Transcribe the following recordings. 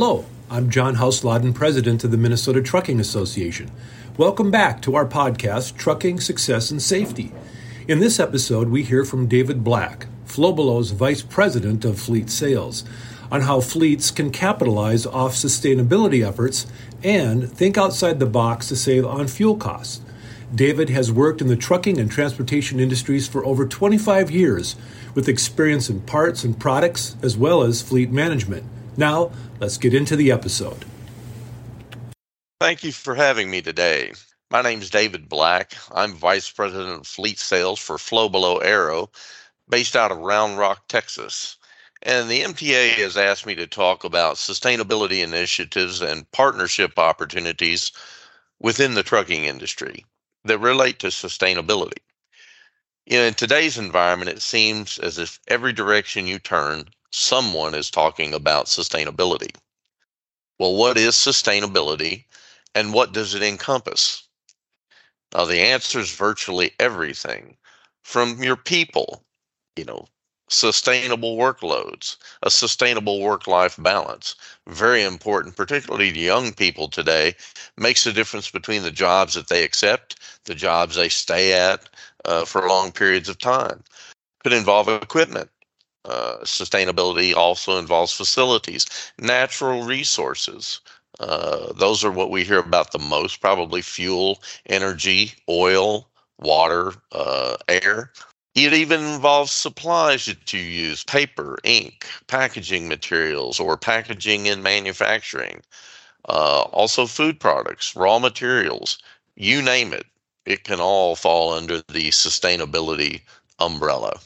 Hello, I'm John Hausladen, President of the Minnesota Trucking Association. Welcome back to our podcast, Trucking Success and Safety. In this episode, we hear from David Black, Flowbelow's Vice President of Fleet Sales, on how fleets can capitalize off sustainability efforts and think outside the box to save on fuel costs. David has worked in the trucking and transportation industries for over 25 years with experience in parts and products as well as fleet management. Now, let's get into the episode. Thank you for having me today. My name is David Black. I'm Vice President of Fleet Sales for Flowbelow Aero, based out of Round Rock, Texas. And the MTA has asked me to talk about sustainability initiatives and partnership opportunities within the trucking industry that relate to sustainability. In today's environment, it seems as if every direction you turn, someone is talking about sustainability. Well, what is sustainability and what does it encompass? Now, the answer is virtually everything from your people, you know, sustainable workloads, a sustainable work life balance. Very important, particularly to young people today, makes a difference between the jobs that they accept, the jobs they stay at uh, for long periods of time. Could involve equipment, uh, sustainability also involves facilities, natural resources. Uh, those are what we hear about the most probably fuel, energy, oil, water, uh, air. It even involves supplies that you use paper, ink, packaging materials, or packaging in manufacturing. Uh, also, food products, raw materials, you name it. It can all fall under the sustainability umbrella.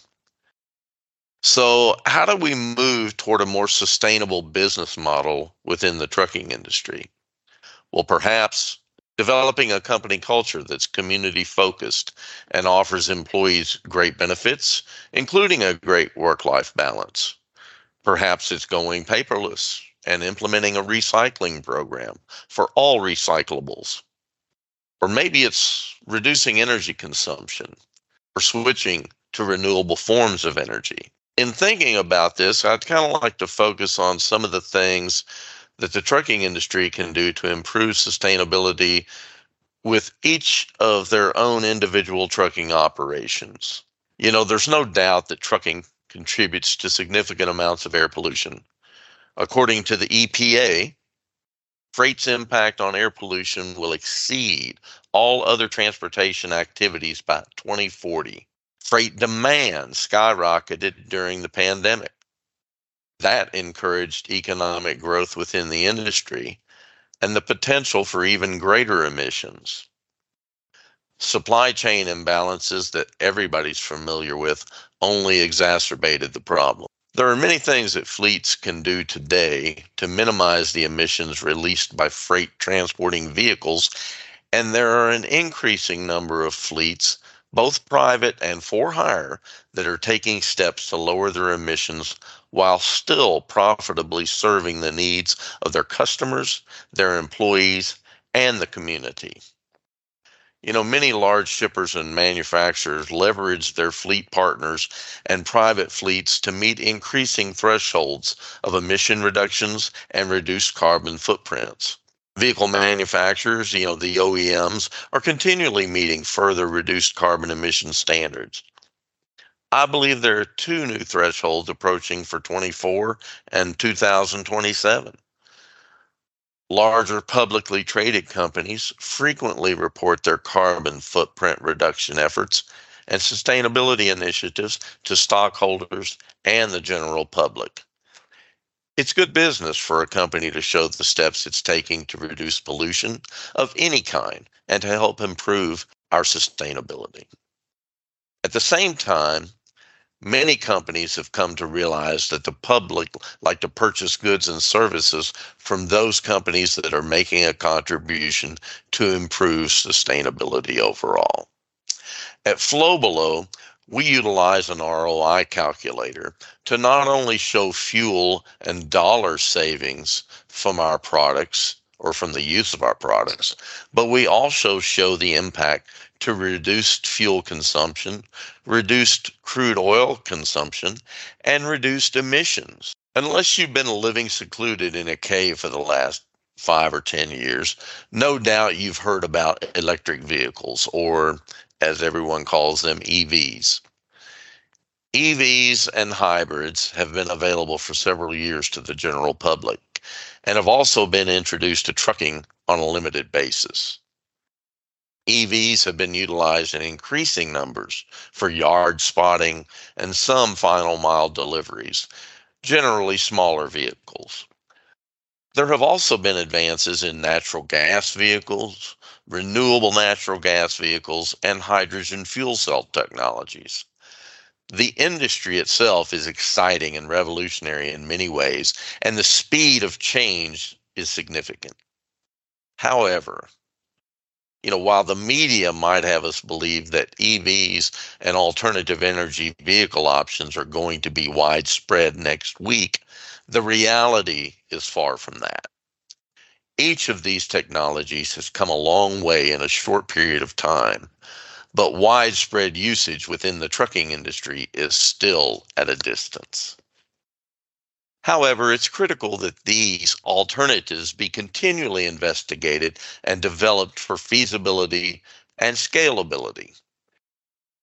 So, how do we move toward a more sustainable business model within the trucking industry? Well, perhaps developing a company culture that's community focused and offers employees great benefits, including a great work life balance. Perhaps it's going paperless and implementing a recycling program for all recyclables. Or maybe it's reducing energy consumption or switching to renewable forms of energy in thinking about this, I'd kind of like to focus on some of the things that the trucking industry can do to improve sustainability with each of their own individual trucking operations. You know, there's no doubt that trucking contributes to significant amounts of air pollution. According to the EPA, freight's impact on air pollution will exceed all other transportation activities by 2040 freight demand skyrocketed during the pandemic. That encouraged economic growth within the industry and the potential for even greater emissions. Supply chain imbalances that everybody's familiar with only exacerbated the problem. There are many things that fleets can do today to minimize the emissions released by freight transporting vehicles, and there are an increasing number of fleets both private and for hire, that are taking steps to lower their emissions while still profitably serving the needs of their customers, their employees, and the community. You know, many large shippers and manufacturers leverage their fleet partners and private fleets to meet increasing thresholds of emission reductions and reduced carbon footprints vehicle manufacturers, you know, the OEMs, are continually meeting further reduced carbon emission standards. I believe there are two new thresholds approaching for 24 and 2027. Larger publicly traded companies frequently report their carbon footprint reduction efforts and sustainability initiatives to stockholders and the general public. It's good business for a company to show the steps it's taking to reduce pollution of any kind and to help improve our sustainability. At the same time, many companies have come to realize that the public like to purchase goods and services from those companies that are making a contribution to improve sustainability overall. At Flowbelow, we utilize an ROI calculator to not only show fuel and dollar savings from our products or from the use of our products, but we also show the impact to reduced fuel consumption, reduced crude oil consumption, and reduced emissions. Unless you've been living secluded in a cave for the last five or 10 years, no doubt you've heard about electric vehicles, or as everyone calls them, EVs. EVs and hybrids have been available for several years to the general public and have also been introduced to trucking on a limited basis. EVs have been utilized in increasing numbers for yard spotting and some final mile deliveries, generally smaller vehicles. There have also been advances in natural gas vehicles, renewable natural gas vehicles, and hydrogen fuel cell technologies the industry itself is exciting and revolutionary in many ways, and the speed of change is significant. However, you know, while the media might have us believe that EVs and alternative energy vehicle options are going to be widespread next week, the reality is far from that. Each of these technologies has come a long way in a short period of time, but widespread usage within the trucking industry is still at a distance. However, it's critical that these alternatives be continually investigated and developed for feasibility and scalability.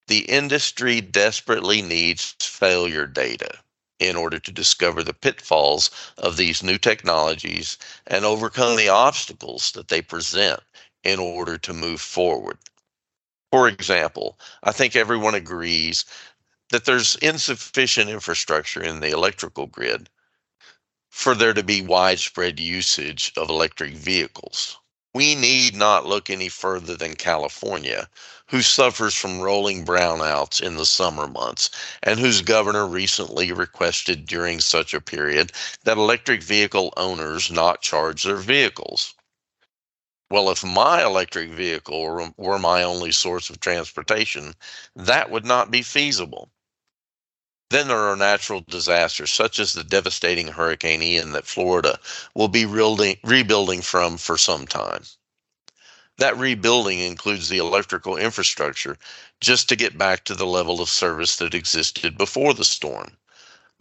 The industry desperately needs failure data in order to discover the pitfalls of these new technologies and overcome the obstacles that they present in order to move forward. For example, I think everyone agrees that there's insufficient infrastructure in the electrical grid for there to be widespread usage of electric vehicles. We need not look any further than California, who suffers from rolling brownouts in the summer months, and whose governor recently requested during such a period that electric vehicle owners not charge their vehicles. Well, if my electric vehicle were, my only source of transportation, that would not be feasible. Then there are natural disasters, such as the devastating Hurricane Ian that Florida will be rebuilding from for some time. That rebuilding includes the electrical infrastructure just to get back to the level of service that existed before the storm,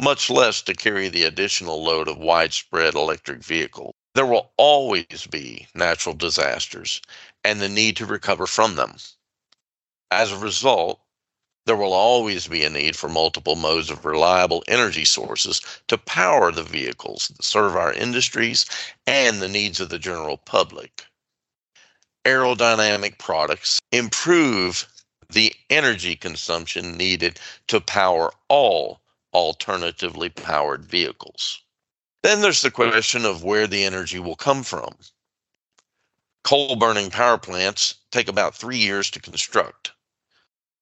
much less to carry the additional load of widespread electric vehicles. There will always be natural disasters and the need to recover from them. As a result, there will always be a need for multiple modes of reliable energy sources to power the vehicles that serve our industries and the needs of the general public. Aerodynamic products improve the energy consumption needed to power all alternatively powered vehicles. Then there's the question of where the energy will come from. Coal burning power plants take about three years to construct,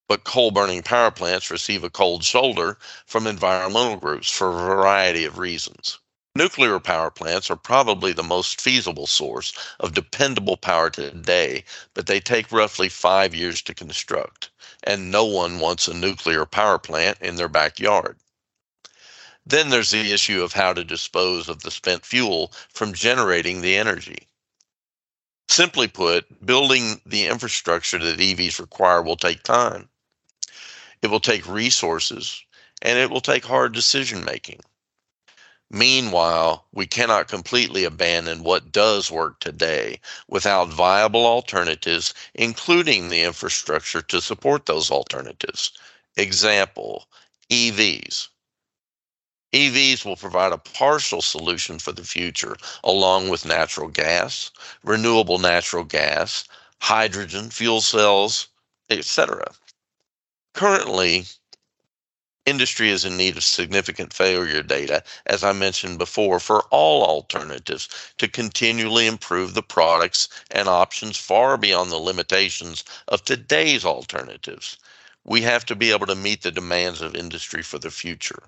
but coal burning power plants receive a cold shoulder from environmental groups for a variety of reasons. Nuclear power plants are probably the most feasible source of dependable power today, but they take roughly five years to construct, and no one wants a nuclear power plant in their backyard. Then there's the issue of how to dispose of the spent fuel from generating the energy. Simply put, building the infrastructure that EVs require will take time. It will take resources and it will take hard decision making. Meanwhile, we cannot completely abandon what does work today without viable alternatives, including the infrastructure to support those alternatives. Example EVs. EVs will provide a partial solution for the future, along with natural gas, renewable natural gas, hydrogen, fuel cells, etc. Currently, industry is in need of significant failure data, as I mentioned before, for all alternatives to continually improve the products and options far beyond the limitations of today's alternatives. We have to be able to meet the demands of industry for the future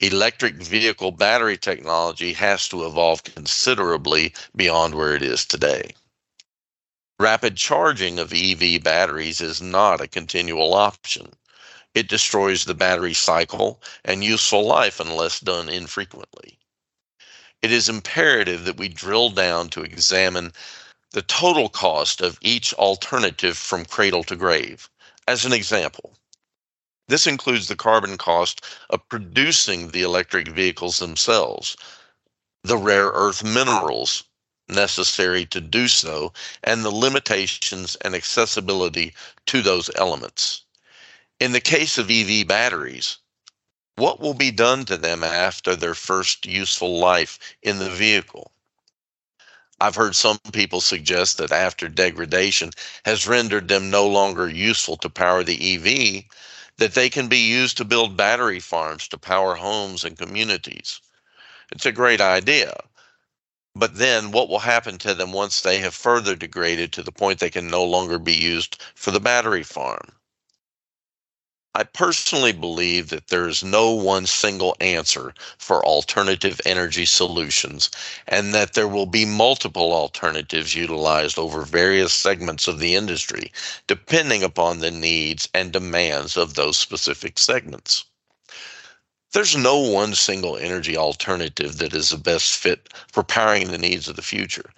electric vehicle battery technology has to evolve considerably beyond where it is today. Rapid charging of EV batteries is not a continual option. It destroys the battery cycle and useful life unless done infrequently. It is imperative that we drill down to examine the total cost of each alternative from cradle to grave. As an example, This includes the carbon cost of producing the electric vehicles themselves, the rare earth minerals necessary to do so, and the limitations and accessibility to those elements. In the case of EV batteries, what will be done to them after their first useful life in the vehicle? I've heard some people suggest that after degradation has rendered them no longer useful to power the EV, that they can be used to build battery farms to power homes and communities. It's a great idea. But then what will happen to them once they have further degraded to the point they can no longer be used for the battery farm? I personally believe that there is no one single answer for alternative energy solutions and that there will be multiple alternatives utilized over various segments of the industry, depending upon the needs and demands of those specific segments. There's no one single energy alternative that is the best fit for powering the needs of the future.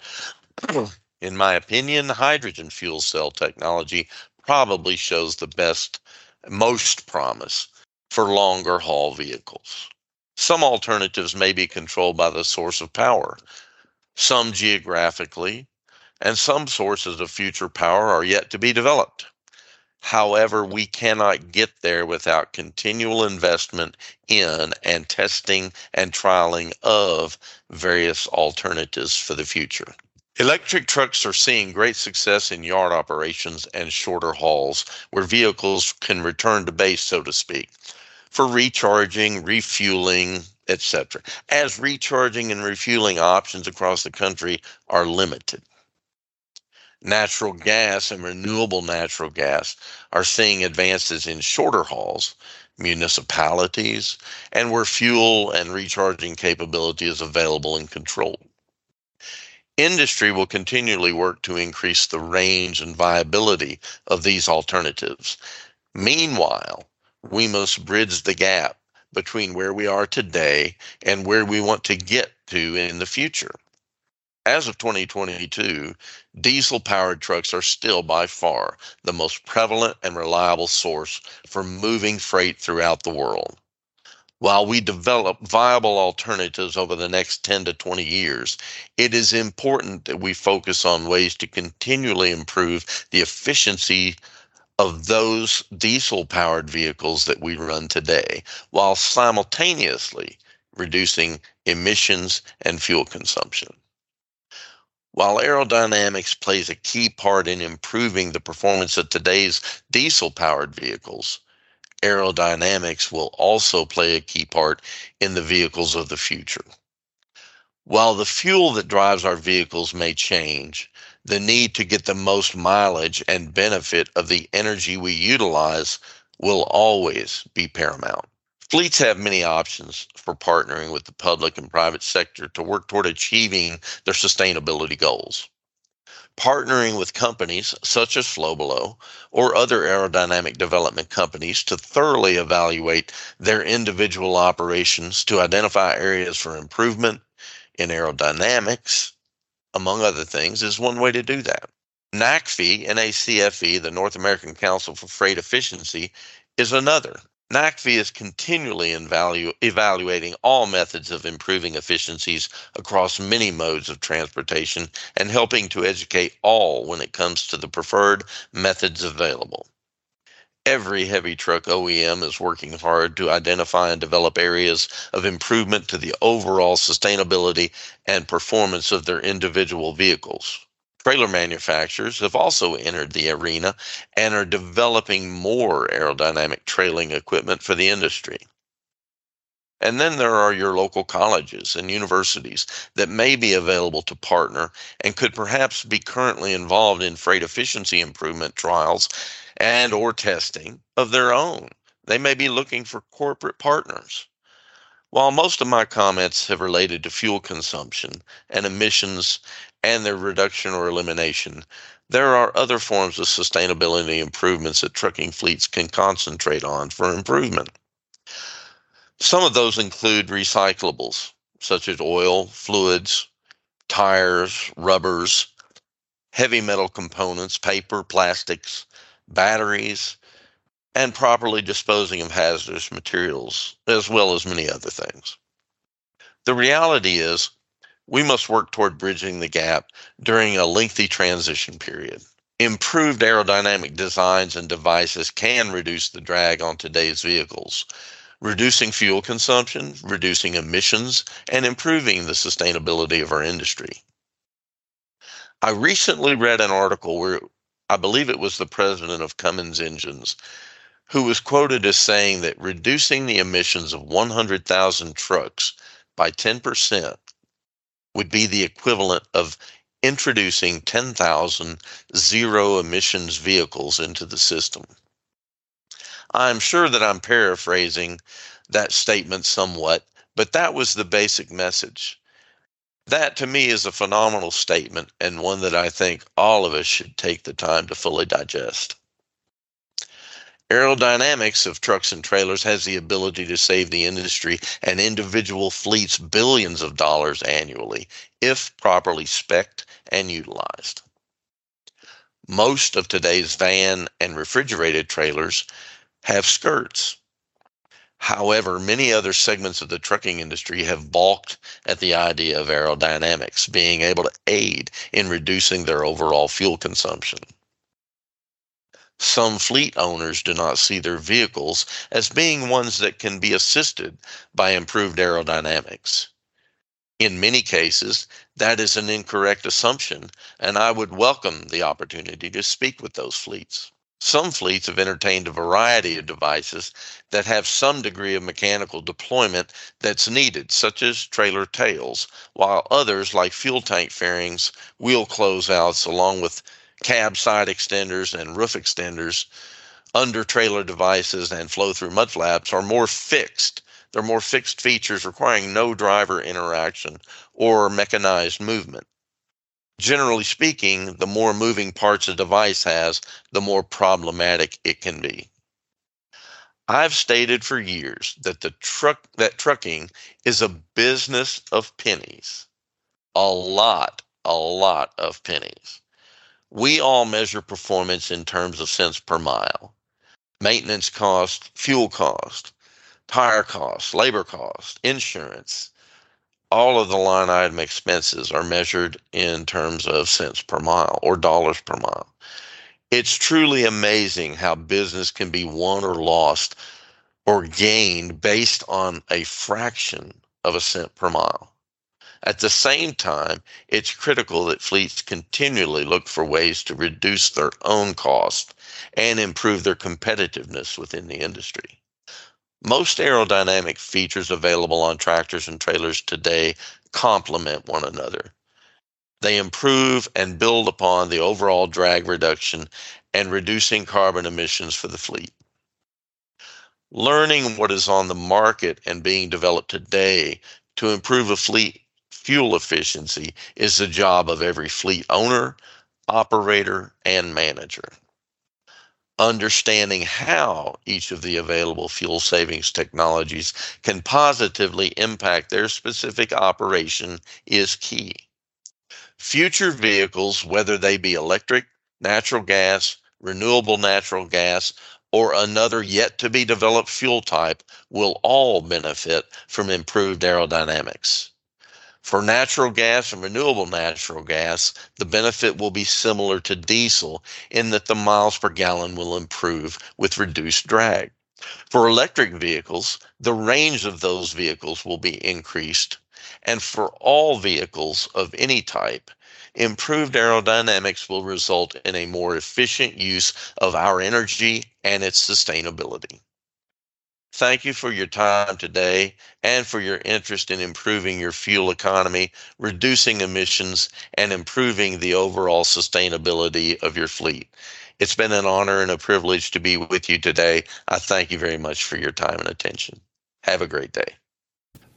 In my opinion, hydrogen fuel cell technology probably shows the best most promise for longer haul vehicles. Some alternatives may be controlled by the source of power, some geographically, and some sources of future power are yet to be developed. However, we cannot get there without continual investment in and testing and trialing of various alternatives for the future. Electric trucks are seeing great success in yard operations and shorter hauls where vehicles can return to base, so to speak, for recharging, refueling, etc., as recharging and refueling options across the country are limited. Natural gas and renewable natural gas are seeing advances in shorter hauls, municipalities, and where fuel and recharging capability is available and controlled. Industry will continually work to increase the range and viability of these alternatives. Meanwhile, we must bridge the gap between where we are today and where we want to get to in the future. As of 2022, diesel powered trucks are still by far the most prevalent and reliable source for moving freight throughout the world while we develop viable alternatives over the next 10 to 20 years, it is important that we focus on ways to continually improve the efficiency of those diesel powered vehicles that we run today while simultaneously reducing emissions and fuel consumption. While aerodynamics plays a key part in improving the performance of today's diesel powered vehicles, aerodynamics will also play a key part in the vehicles of the future. While the fuel that drives our vehicles may change, the need to get the most mileage and benefit of the energy we utilize will always be paramount. Fleets have many options for partnering with the public and private sector to work toward achieving their sustainability goals partnering with companies such as Flowbelow or other aerodynamic development companies to thoroughly evaluate their individual operations to identify areas for improvement in aerodynamics, among other things, is one way to do that. NACFE, NACFE, the North American Council for Freight Efficiency, is another. NACFE is continually evalu- evaluating all methods of improving efficiencies across many modes of transportation and helping to educate all when it comes to the preferred methods available. Every heavy truck OEM is working hard to identify and develop areas of improvement to the overall sustainability and performance of their individual vehicles. Trailer manufacturers have also entered the arena and are developing more aerodynamic trailing equipment for the industry. And then there are your local colleges and universities that may be available to partner and could perhaps be currently involved in freight efficiency improvement trials and or testing of their own. They may be looking for corporate partners. While most of my comments have related to fuel consumption and emissions and their reduction or elimination, there are other forms of sustainability improvements that trucking fleets can concentrate on for improvement. Some of those include recyclables, such as oil, fluids, tires, rubbers, heavy metal components, paper, plastics, batteries, and properly disposing of hazardous materials, as well as many other things. The reality is, we must work toward bridging the gap during a lengthy transition period. Improved aerodynamic designs and devices can reduce the drag on today's vehicles, reducing fuel consumption, reducing emissions, and improving the sustainability of our industry. I recently read an article where I believe it was the president of Cummins Engines who was quoted as saying that reducing the emissions of 100,000 trucks by 10% would be the equivalent of introducing 10,000 zero emissions vehicles into the system. I'm sure that I'm paraphrasing that statement somewhat, but that was the basic message. That to me is a phenomenal statement and one that I think all of us should take the time to fully digest. Aerodynamics of trucks and trailers has the ability to save the industry and individual fleets billions of dollars annually if properly specced and utilized. Most of today's van and refrigerated trailers have skirts. However, many other segments of the trucking industry have balked at the idea of aerodynamics being able to aid in reducing their overall fuel consumption. Some fleet owners do not see their vehicles as being ones that can be assisted by improved aerodynamics. In many cases, that is an incorrect assumption, and I would welcome the opportunity to speak with those fleets. Some fleets have entertained a variety of devices that have some degree of mechanical deployment that's needed, such as trailer tails, while others, like fuel tank fairings, wheel closeouts, along with cab side extenders and roof extenders under trailer devices and flow through mud flaps are more fixed. They're more fixed features requiring no driver interaction or mechanized movement. Generally speaking, the more moving parts a device has, the more problematic it can be. I've stated for years that the truck that trucking is a business of pennies. A lot, a lot of pennies we all measure performance in terms of cents per mile maintenance cost, fuel cost, tire cost, labor cost, insurance. All of the line item expenses are measured in terms of cents per mile or dollars per mile. It's truly amazing how business can be won or lost or gained based on a fraction of a cent per mile. At the same time, it's critical that fleets continually look for ways to reduce their own cost and improve their competitiveness within the industry. Most aerodynamic features available on tractors and trailers today complement one another. They improve and build upon the overall drag reduction and reducing carbon emissions for the fleet. Learning what is on the market and being developed today to improve a fleet fuel efficiency is the job of every fleet owner, operator, and manager. Understanding how each of the available fuel savings technologies can positively impact their specific operation is key. Future vehicles, whether they be electric, natural gas, renewable natural gas, or another yet to be developed fuel type, will all benefit from improved aerodynamics. For natural gas and renewable natural gas, the benefit will be similar to diesel in that the miles per gallon will improve with reduced drag. For electric vehicles, the range of those vehicles will be increased. And for all vehicles of any type, improved aerodynamics will result in a more efficient use of our energy and its sustainability. Thank you for your time today and for your interest in improving your fuel economy, reducing emissions, and improving the overall sustainability of your fleet. It's been an honor and a privilege to be with you today. I thank you very much for your time and attention. Have a great day.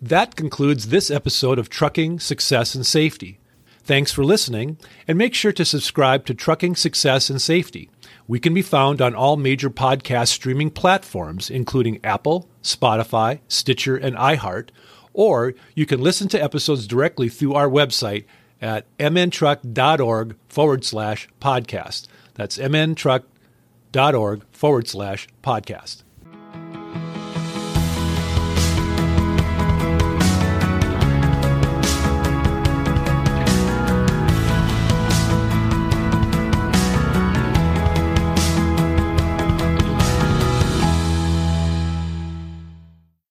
That concludes this episode of Trucking Success and Safety. Thanks for listening, and make sure to subscribe to Trucking Success and Safety. We can be found on all major podcast streaming platforms, including Apple, Spotify, Stitcher, and iHeart, or you can listen to episodes directly through our website at mntruck.org forward slash podcast. That's mntruck.org forward slash podcast.